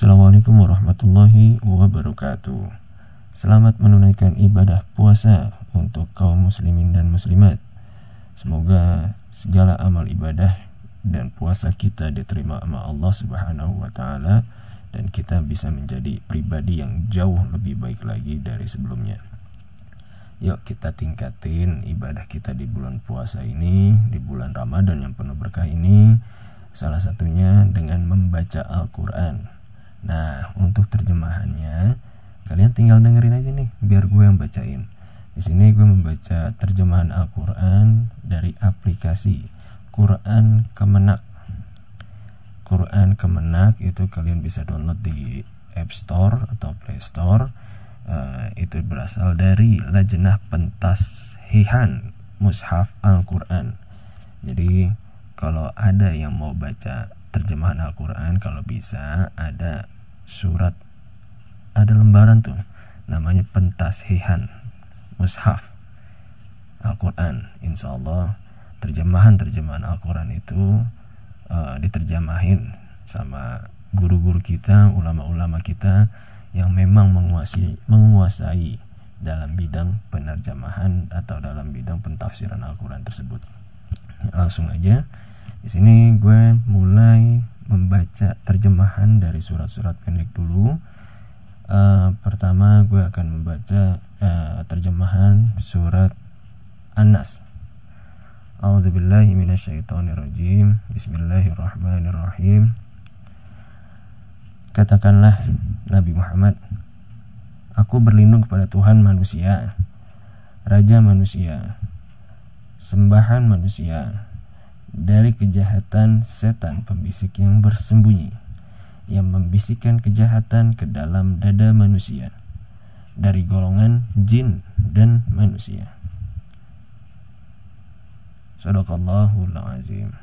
Assalamualaikum warahmatullahi wabarakatuh. Selamat menunaikan ibadah puasa untuk kaum muslimin dan muslimat. Semoga segala amal ibadah dan puasa kita diterima sama Allah subhanahu wa ta'ala Dan kita bisa menjadi pribadi yang jauh lebih baik lagi dari sebelumnya. Yuk kita tingkatin ibadah kita di bulan puasa ini Di bulan Ramadan yang penuh berkah ini. Salah satunya dengan membaca Al-Quran Nah, untuk terjemahannya kalian tinggal dengerin aja nih biar gue yang bacain. Di sini gue membaca terjemahan Al-Qur'an dari aplikasi Quran Kemenak. Quran Kemenak itu kalian bisa download di App Store atau Play Store. Uh, itu berasal dari Lajnah Pentas Hihan Mushaf Al-Quran. Jadi kalau ada yang mau baca terjemahan Al-Quran kalau bisa ada surat ada lembaran tuh namanya pentasihan mushaf Al-Quran insya Allah terjemahan-terjemahan Al-Quran itu uh, diterjemahin sama guru-guru kita, ulama-ulama kita yang memang menguasai menguasai dalam bidang penerjemahan atau dalam bidang pentafsiran Al-Quran tersebut. Langsung aja di sini gue mulai membaca terjemahan dari surat-surat pendek dulu. Uh, pertama gue akan membaca uh, terjemahan surat An-Nas. A'udzubillahi. Bismillahirrahmanirrahim. Katakanlah Nabi Muhammad, aku berlindung kepada Tuhan manusia, raja manusia, sembahan manusia, dari kejahatan setan pembisik yang bersembunyi yang membisikkan kejahatan ke dalam dada manusia dari golongan jin dan manusia. Sadaqallahul azim.